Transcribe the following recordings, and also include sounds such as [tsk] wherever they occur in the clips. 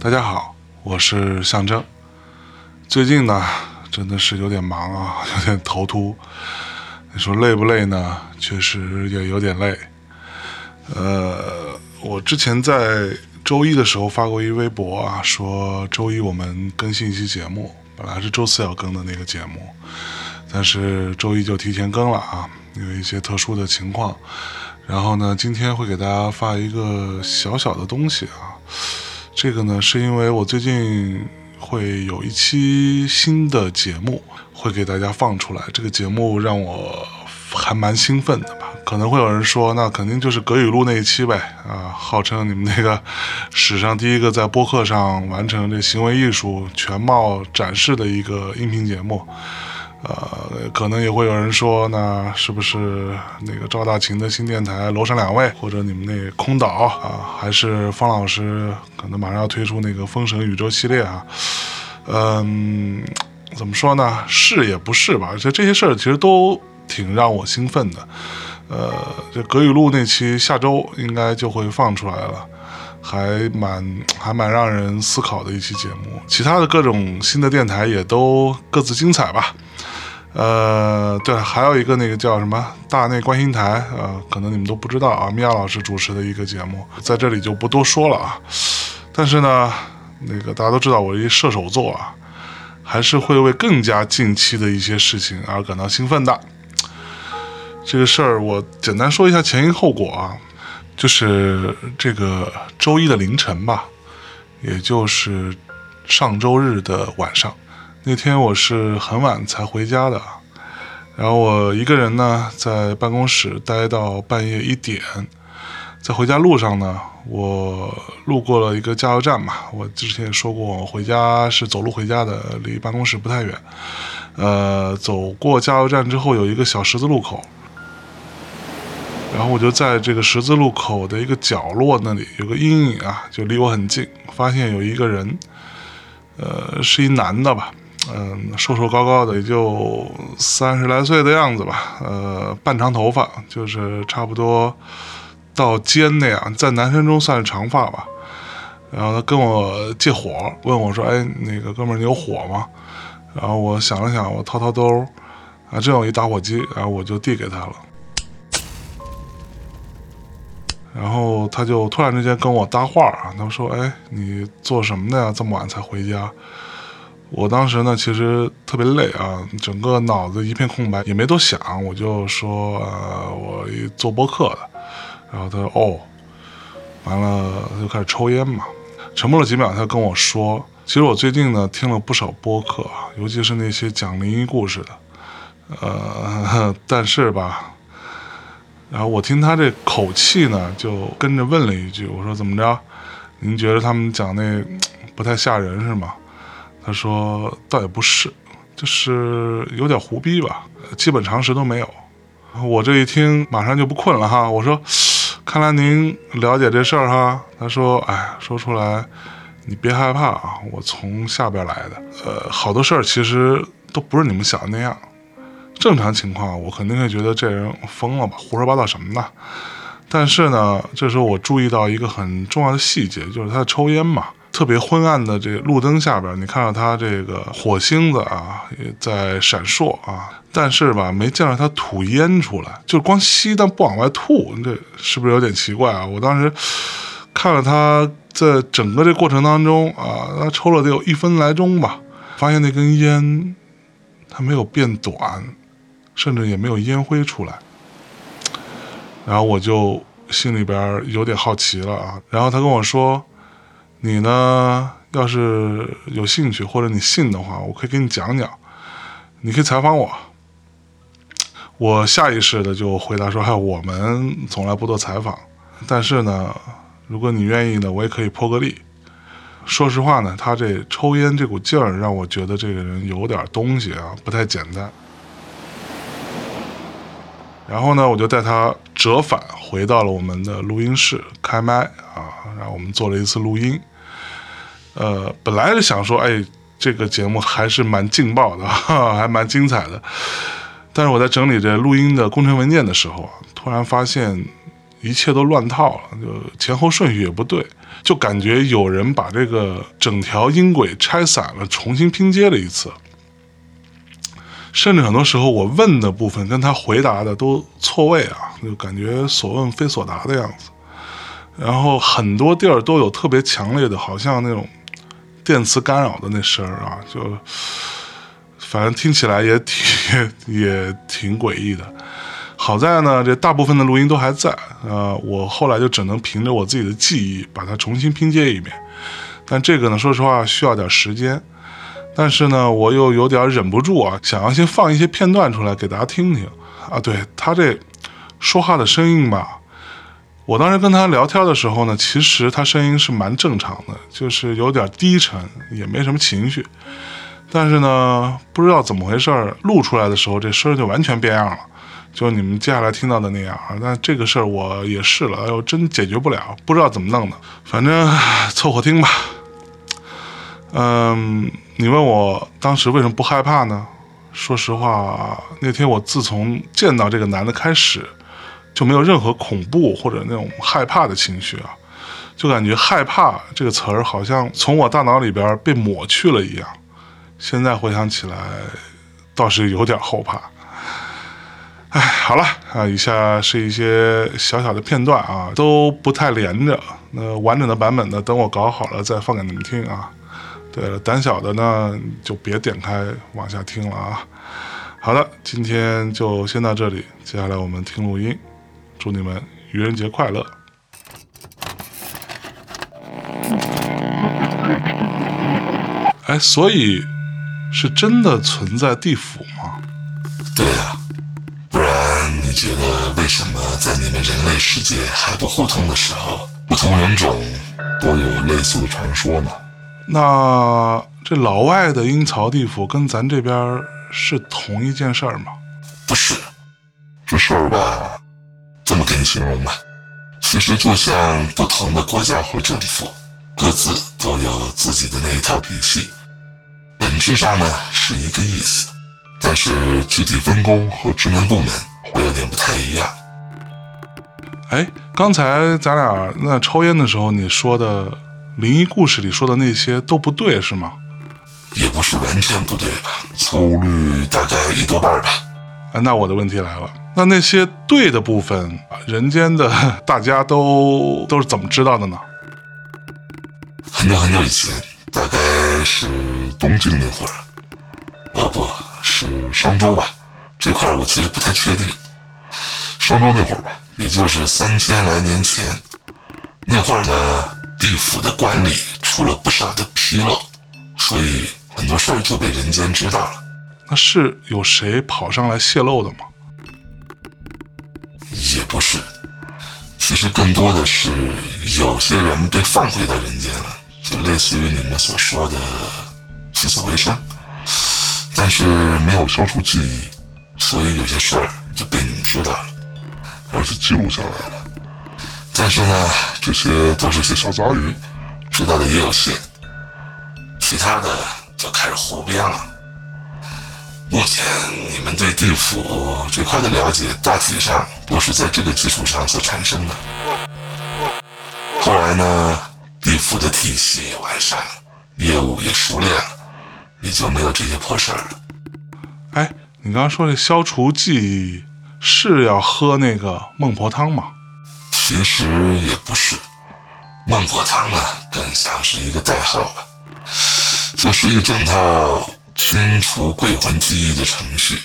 大家好，我是象征。最近呢，真的是有点忙啊，[laughs] 有点头秃。你说累不累呢？确实也有点累。呃，我之前在周一的时候发过一微博啊，说周一我们更新一期节目，本来是周四要更的那个节目，但是周一就提前更了啊，因为一些特殊的情况。然后呢，今天会给大家发一个小小的东西啊。这个呢，是因为我最近会有一期新的节目会给大家放出来，这个节目让我还蛮兴奋的吧。可能会有人说，那肯定就是葛雨露那一期呗，啊，号称你们那个史上第一个在播客上完成这行为艺术全貌展示的一个音频节目。呃，可能也会有人说，那是不是那个赵大琴的新电台楼上两位，或者你们那空岛啊，还是方老师可能马上要推出那个封神宇宙系列啊？嗯，怎么说呢？是也不是吧？这这些事儿其实都挺让我兴奋的。呃，这葛雨露那期下周应该就会放出来了，还蛮还蛮让人思考的一期节目。其他的各种新的电台也都各自精彩吧。呃，对，还有一个那个叫什么大内观星台，呃，可能你们都不知道啊，米娅老师主持的一个节目，在这里就不多说了啊。但是呢，那个大家都知道，我是一射手座啊，还是会为更加近期的一些事情而感到兴奋的。这个事儿我简单说一下前因后果啊，就是这个周一的凌晨吧，也就是上周日的晚上。那天我是很晚才回家的，然后我一个人呢在办公室待到半夜一点，在回家路上呢，我路过了一个加油站嘛，我之前也说过，我回家是走路回家的，离办公室不太远。呃，走过加油站之后有一个小十字路口，然后我就在这个十字路口的一个角落那里有个阴影啊，就离我很近，发现有一个人，呃，是一男的吧。嗯，瘦瘦高高的，也就三十来岁的样子吧。呃，半长头发，就是差不多到肩那样，在男生中算是长发吧。然后他跟我借火，问我说：“哎，那个哥们儿，你有火吗？”然后我想了想，我掏掏兜，啊，正有一打火机，然后我就递给他了。然后他就突然之间跟我搭话啊，他说：“哎，你做什么的呀？这么晚才回家？”我当时呢，其实特别累啊，整个脑子一片空白，也没多想，我就说，呃，我做播客的。然后他说，哦，完了，他就开始抽烟嘛。沉默了几秒，他跟我说，其实我最近呢听了不少播客，尤其是那些讲灵异故事的，呃，[laughs] 但是吧，然后我听他这口气呢，就跟着问了一句，我说怎么着？您觉得他们讲那 [tsk] 不太吓人是吗？他说：“倒也不是，就是有点胡逼吧，基本常识都没有。”我这一听，马上就不困了哈。我说：“看来您了解这事儿哈。”他说：“哎，说出来，你别害怕啊，我从下边来的。呃，好多事儿其实都不是你们想的那样。正常情况，我肯定会觉得这人疯了吧，胡说八道什么的。但是呢，这时候我注意到一个很重要的细节，就是他抽烟嘛。”特别昏暗的这个路灯下边，你看到它这个火星子啊，也在闪烁啊，但是吧，没见到它吐烟出来，就光吸但不往外吐，这是不是有点奇怪啊？我当时看了他在整个这过程当中啊，他抽了得有一分来钟吧，发现那根烟它没有变短，甚至也没有烟灰出来，然后我就心里边有点好奇了啊，然后他跟我说。你呢？要是有兴趣或者你信的话，我可以给你讲讲。你可以采访我。我下意识的就回答说：“嗨，我们从来不做采访。但是呢，如果你愿意呢，我也可以破个例。说实话呢，他这抽烟这股劲儿让我觉得这个人有点东西啊，不太简单。然后呢，我就带他折返回到了我们的录音室，开麦啊。”然后我们做了一次录音，呃，本来是想说，哎，这个节目还是蛮劲爆的，还蛮精彩的。但是我在整理这录音的工程文件的时候啊，突然发现一切都乱套了，就前后顺序也不对，就感觉有人把这个整条音轨拆散了，重新拼接了一次。甚至很多时候，我问的部分跟他回答的都错位啊，就感觉所问非所答的样子。然后很多地儿都有特别强烈的，好像那种电磁干扰的那声儿啊，就反正听起来也挺 [laughs] 也挺诡异的。好在呢，这大部分的录音都还在，呃，我后来就只能凭着我自己的记忆把它重新拼接一遍。但这个呢，说实话需要点时间。但是呢，我又有点忍不住啊，想要先放一些片段出来给大家听听啊。对他这说话的声音吧，我当时跟他聊天的时候呢，其实他声音是蛮正常的，就是有点低沉，也没什么情绪。但是呢，不知道怎么回事，录出来的时候这声就完全变样了。就你们接下来听到的那样啊，但这个事儿我也试了，哎呦，真解决不了，不知道怎么弄的，反正凑合听吧。嗯，你问我当时为什么不害怕呢？说实话，那天我自从见到这个男的开始，就没有任何恐怖或者那种害怕的情绪啊，就感觉害怕这个词儿好像从我大脑里边被抹去了一样。现在回想起来，倒是有点后怕。哎，好了啊，以下是一些小小的片段啊，都不太连着。那完整的版本呢，等我搞好了再放给你们听啊。对了，胆小的呢就别点开往下听了啊。好的，今天就先到这里，接下来我们听录音。祝你们愚人节快乐！哎，所以是真的存在地府吗？对呀。不然你觉得为什么在你们人类世界还不互通的时候，不同人种都有类似的传说呢？那这老外的阴曹地府跟咱这边是同一件事儿吗？不是，这事儿吧，形容吧，其实就像不同的国家和政府，各自都有自己的那一套体系，本质上呢是一个意思，但是具体分工和职能部门。会有点不太一样。哎，刚才咱俩那抽烟的时候，你说的灵异故事里说的那些都不对，是吗？也不是完全不对吧，粗略大概一多半吧。啊，那我的问题来了，那那些对的部分，人间的 [laughs] 大家都都是怎么知道的呢？很久很久以前，大概是东晋那会儿，啊不是商周吧。这块我其实不太确定。商周那会儿吧，也就是三千来年前，那会儿呢，地府的管理出了不少的纰漏，所以很多事儿就被人间知道了。那是有谁跑上来泄露的吗？也不是，其实更多的是有些人被放回到人间了，就类似于你们所说的起死回生，但是没有消除记忆。所以有些事儿就被你们知道了，而是记录下来了。但是呢，这些都是些小杂鱼，知道的也有限。其他的就开始胡编了。目前你们对地府这块的了解，大体上都是在这个基础上所产生的。后来呢，地府的体系完善了，业务也熟练了，也就没有这些破事儿了。哎。你刚刚说这消除记忆是要喝那个孟婆汤吗？其实也不是，孟婆汤呢更像是一个代号吧。这是一整套清除鬼魂记忆的程序。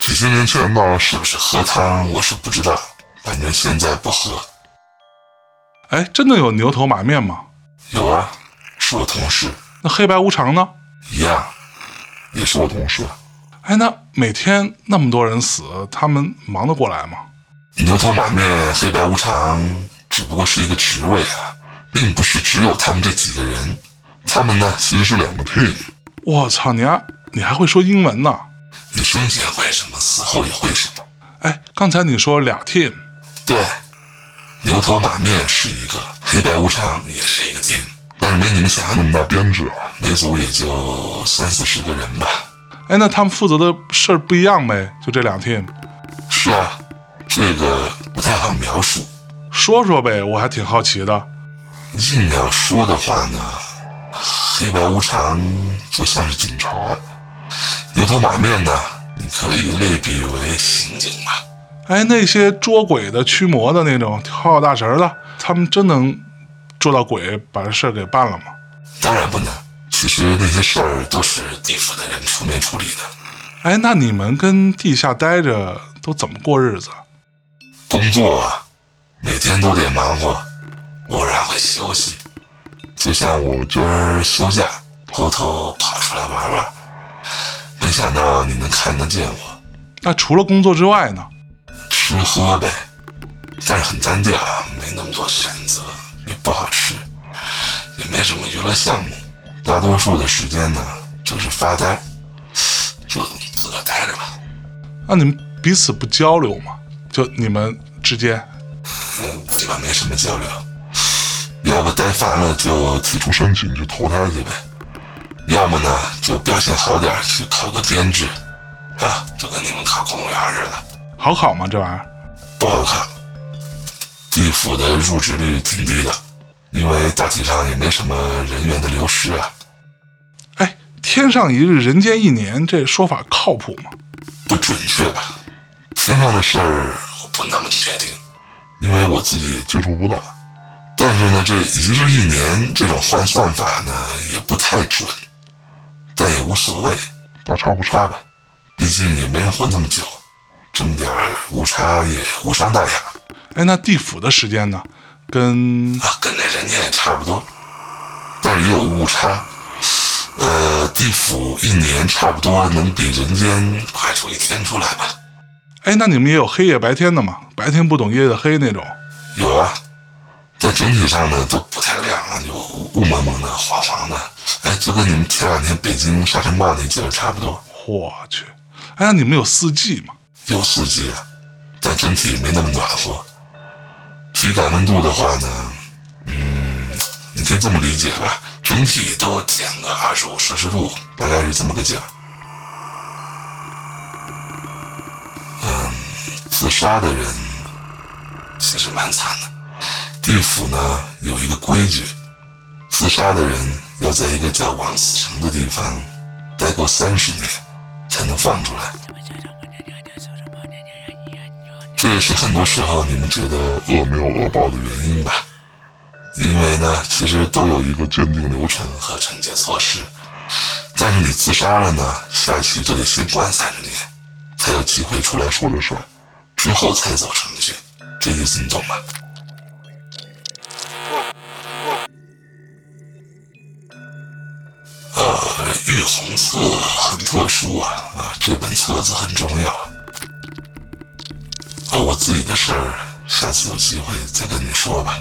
几十年前呢，是不是喝汤我是不知道，反正现在不喝。哎，真的有牛头马面吗？有啊，是我同事。那黑白无常呢？一样，也是我同事。哎，那每天那么多人死，他们忙得过来吗？牛头马面、黑白无常，只不过是一个职位啊，并不是只有他们这几个人。他们呢，其实是两个 team。我操，你还你还会说英文呢？你生前会什么，死后也会什么。哎，刚才你说俩 team，对，牛头马面是一个，黑白无常也是一个 team，但是没你们想象那么大编制啊，那组也就三四十个人吧。哎，那他们负责的事儿不一样呗？就这两 team。是啊，这个不太好描述。说说呗，我还挺好奇的。硬要说的话呢，黑白无常就像是警察，牛头马面的，你可以类比为刑警吧。哎，那些捉鬼的、驱魔的那种、跳大神的，他们真能捉到鬼，把这事儿给办了吗？当然不能。其实那些事儿都是地府的人出面处理的。哎，那你们跟地下待着都怎么过日子？工作啊，每天都得忙活，偶然会休息。就像我今儿休假，偷偷跑出来玩玩，没想到你能看得见我。那除了工作之外呢？吃喝呗，但是很单调，没那么多选择，也不好吃，也没什么娱乐项目。大多数的时间呢，就是发呆，就自个待着吧。那你们彼此不交流吗？就你们之间？嗯，基本没什么交流。要不待烦了就提出申请去投胎去呗，要么呢就表现好点去考个编制，啊，就跟你们考公务员似的。好考吗？这玩意儿？不好考。地府的入职率挺低的。因为大体上也没什么人员的流失啊。哎，天上一日，人间一年，这说法靠谱吗？不准确吧？天上的事儿我不那么确定，因为我自己接触不到。但是呢，这一日一年这种换算法呢，也不太准，但也无所谓，大差不差吧。毕竟也没人混那么久，这么点误差也无伤大雅。哎，那地府的时间呢？跟啊，跟那人家也差不多，但是也有误差。呃，地府一年差不多能比人间快出一天出来吧？哎，那你们也有黑夜白天的吗？白天不懂夜的黑那种？有啊，在整体上呢都不太亮了，就雾蒙蒙的、黄黄的。哎，就跟你们前两天北京沙尘暴那劲儿差不多。我去，哎，你们有四季吗？有四季啊，但整体没那么暖和。体感温度的话呢，嗯，你可以这么理解吧，整体都减个二十五摄氏度，大概是这么个价。嗯，自杀的人其实蛮惨的。地府呢有一个规矩，自杀的人要在一个叫王死城的地方待过三十年，才能放出来。这也是很多时候你们觉得恶没有恶报的原因吧？因为呢，其实都有一个鉴定流程和惩戒措施。但是你自杀了呢，下期就得先关三十年，才有机会出来说这事儿，之后才走程序。这意思你懂吗？红色很特殊啊，这本册子很重要。啊我自己的事儿，下次有机会再跟你说吧。